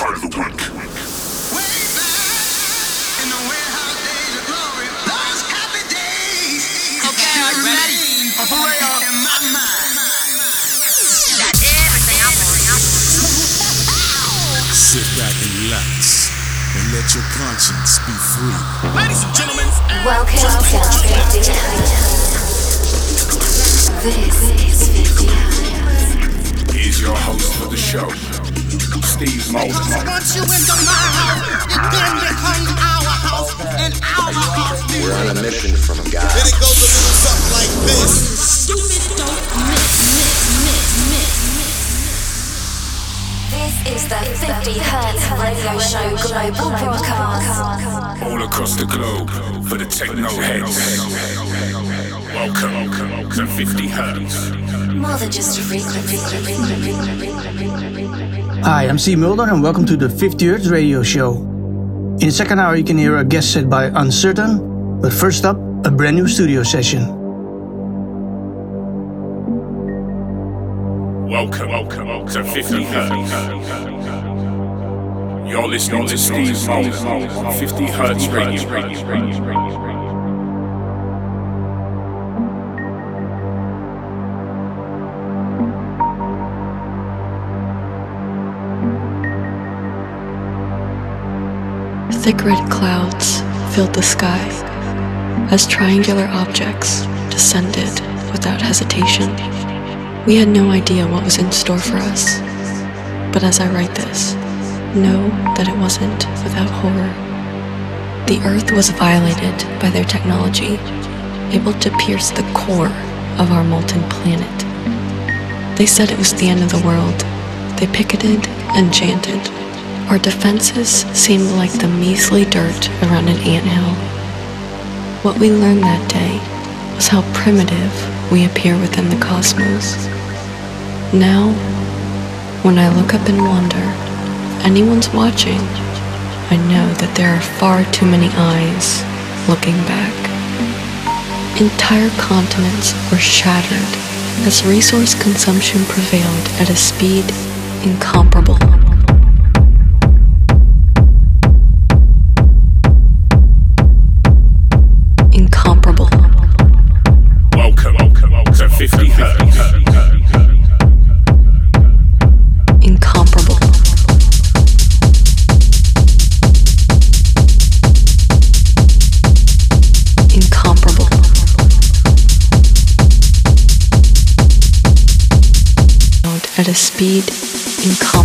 Tide of the week. Okay, are you ready? Operator. In my mind. That's everything I'm Sit back and relax and let your conscience be free. Ladies and gentlemen, Welcome to 50 This is 50 Here's your host for the show, Steve Moses. Once you enter my house, it then becomes our house, and our house We're on a mission from God. then it goes a little something like this. This is the 50 Hertz Radio Show Global Broadcast. All across the globe for the techno heads. Welcome to 50 Hertz. More than just a frequency. Hi, I'm Steve Mulder and welcome to the 50 Hertz Radio Show. In the second hour, you can hear a guest set by Uncertain, but first up, a brand new studio session. Welcome, welcome to 50 Hertz. You're listening to Steve on 50 Hertz Radio. Thick red clouds filled the sky as triangular objects descended without hesitation. We had no idea what was in store for us, but as I write this, know that it wasn't without horror. The Earth was violated by their technology, able to pierce the core of our molten planet. They said it was the end of the world. They picketed and chanted. Our defenses seemed like the measly dirt around an anthill. What we learned that day was how primitive we appear within the cosmos. Now, when I look up and wonder anyone's watching, I know that there are far too many eyes looking back. Entire continents were shattered as resource consumption prevailed at a speed incomparable. Incomparable. At a speed incomparable.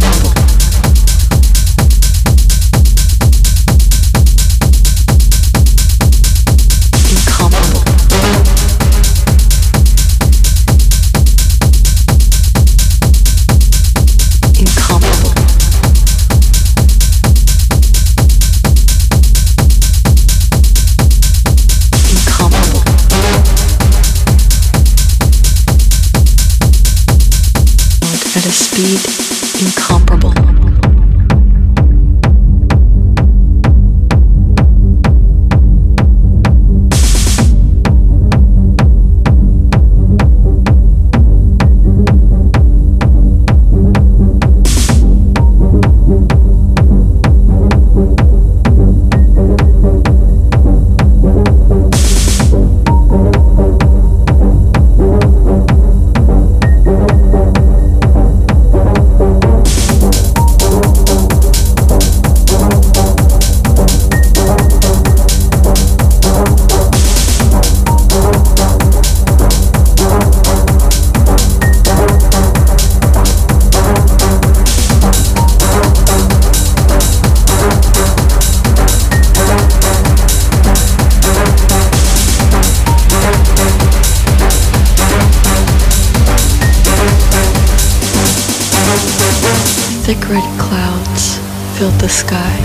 The sky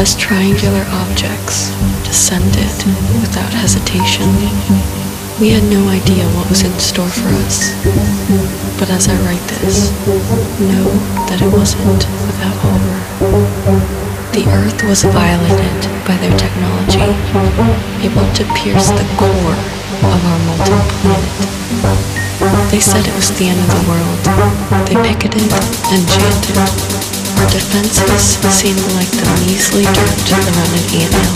as triangular objects descended without hesitation. We had no idea what was in store for us, but as I write this, know that it wasn't without horror. The Earth was violated by their technology, able to pierce the core of our molten planet. They said it was the end of the world. They picketed and chanted. Our defenses seemed like the measly dirt around an anthill.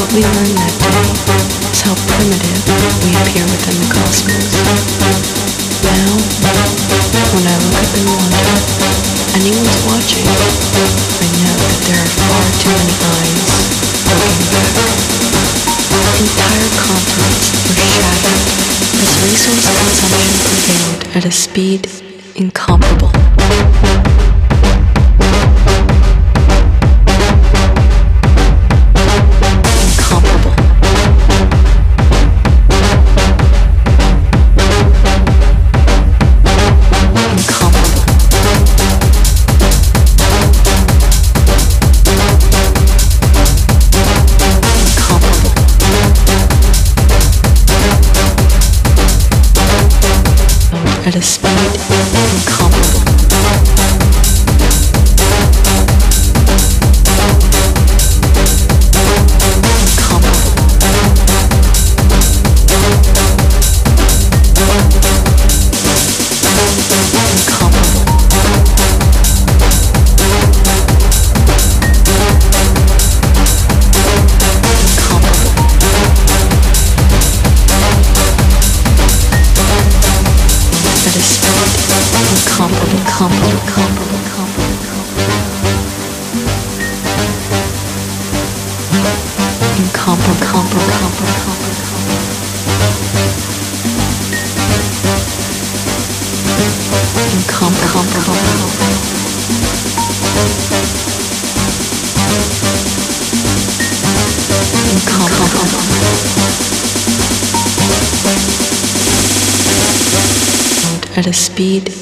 What we learned that day is how primitive we appear within the cosmos. Now, when I look up and wonder anyone's watching, I know that there are far too many eyes looking back. Entire continents were shattered as resource consumption prevailed at a speed. Incomparable. At speed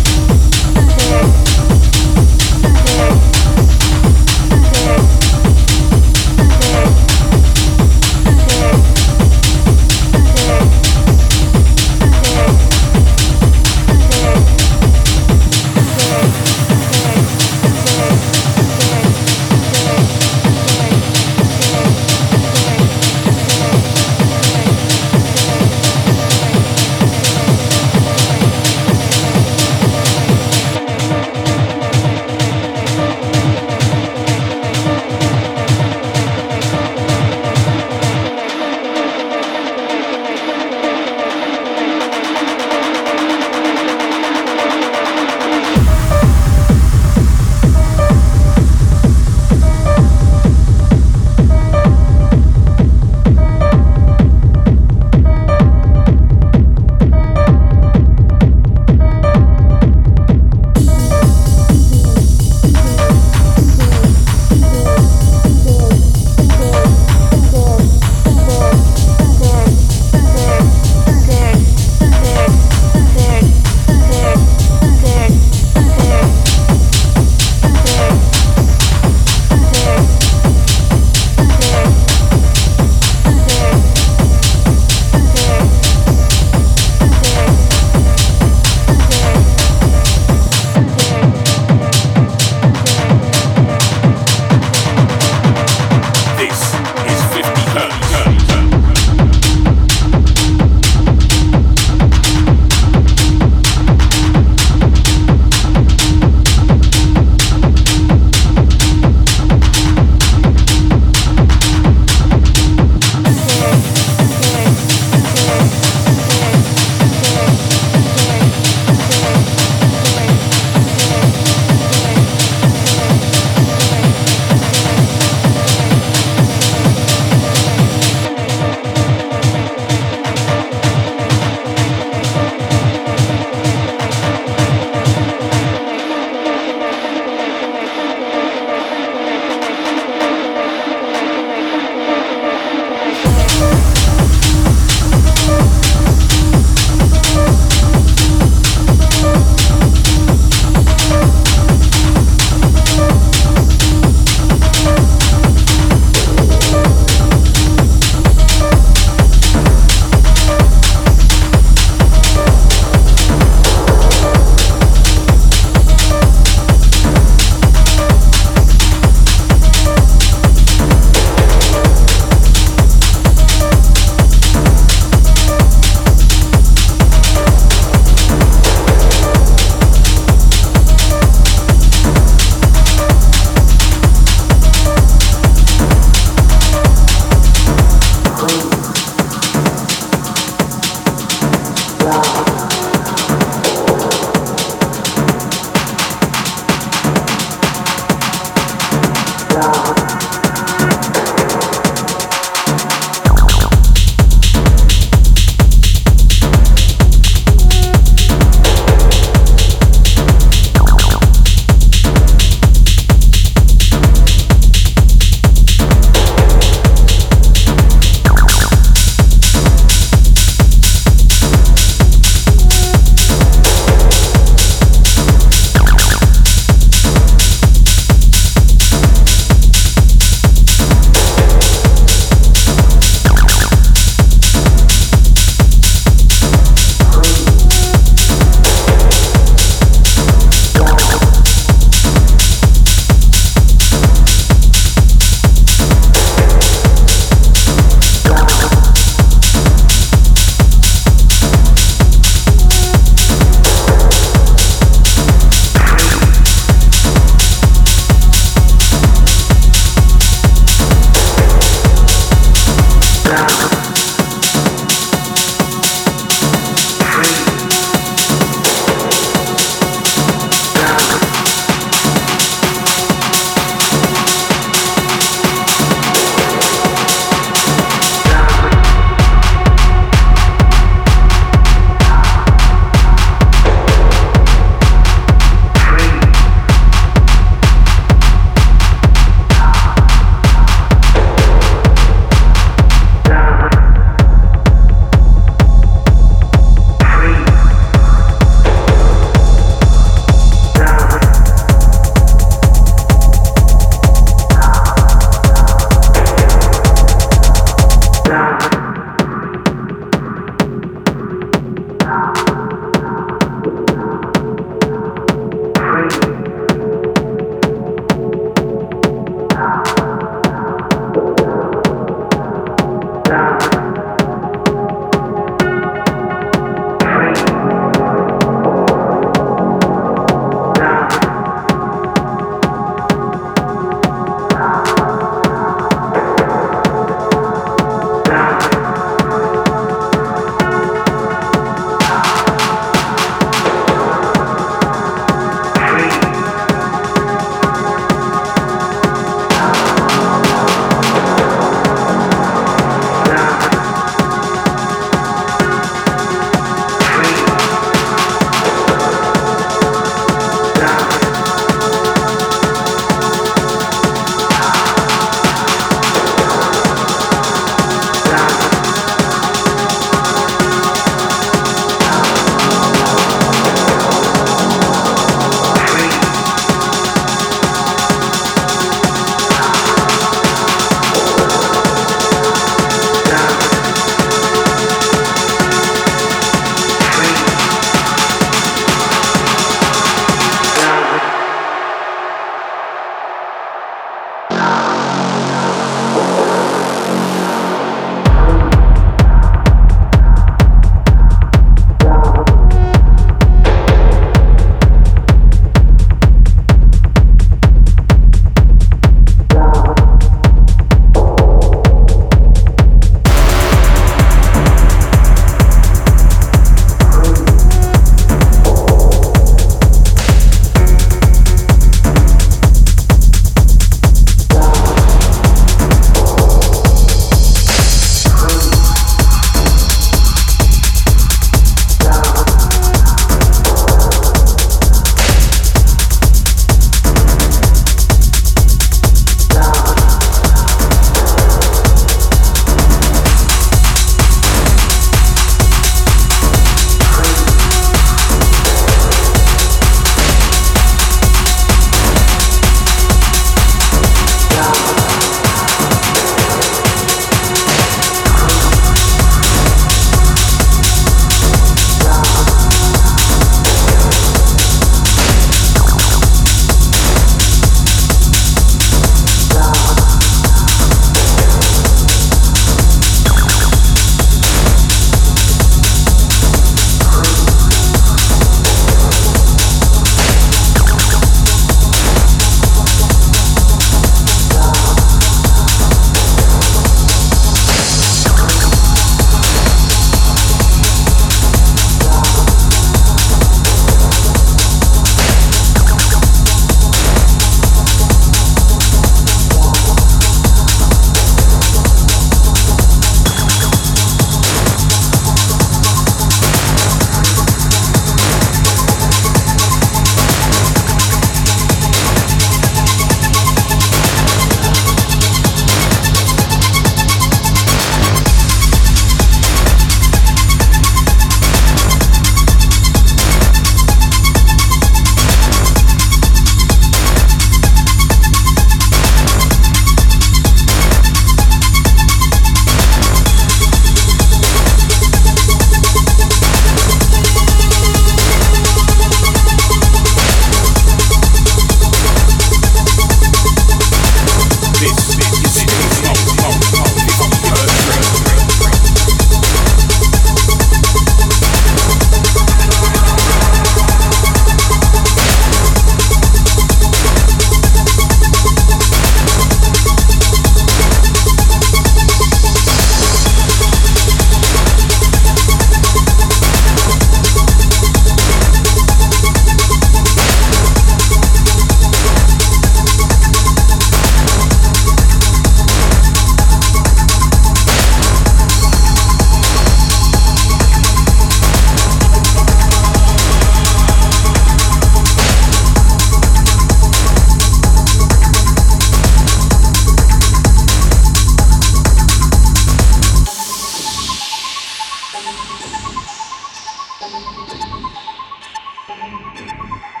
you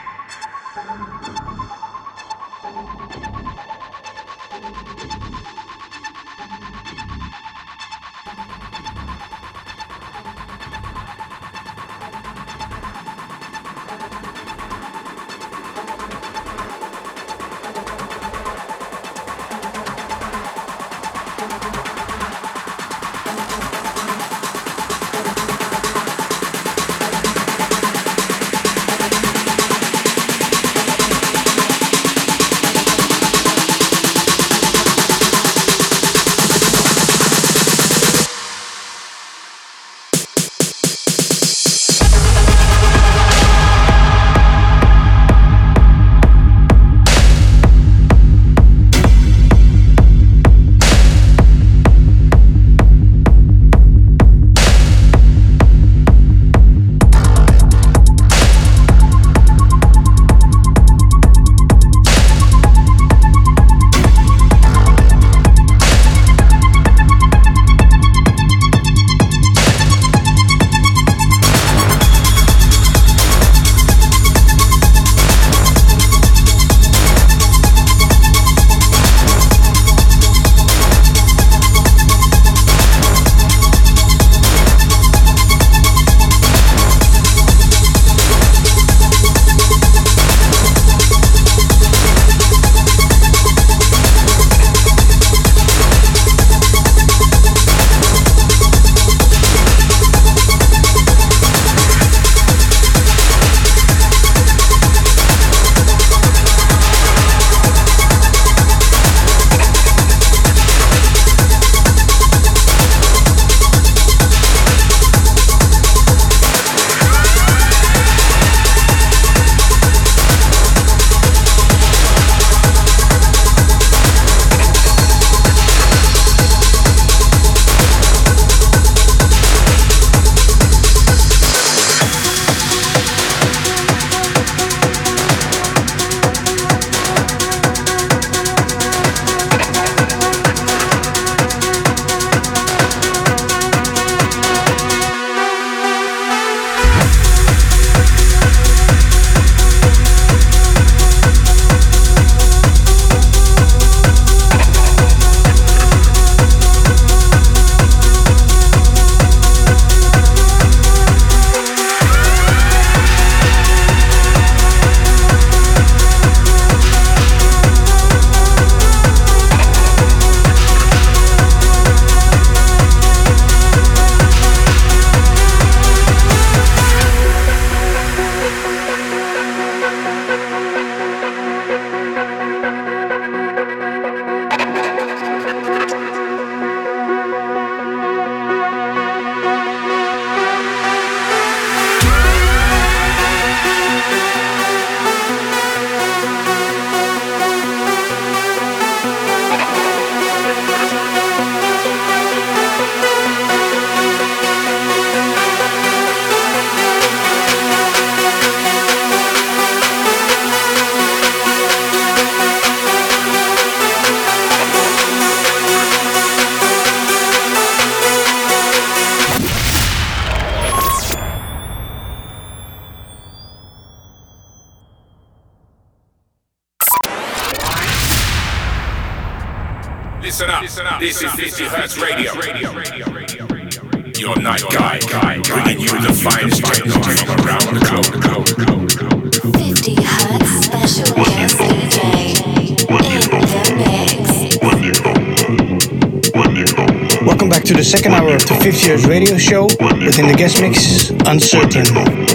Listen up. This is 50 Hertz Radio. Your night guy, guy, bringing you the finest techno from around the globe. 50 Hertz special guest DJ mix. Welcome back to the second hour of the 50 Hertz Radio Show within the guest mix, Uncertain.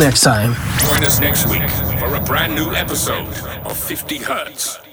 Next time. Join us next week for a brand new episode of 50 Hertz. This was 50 Hertz.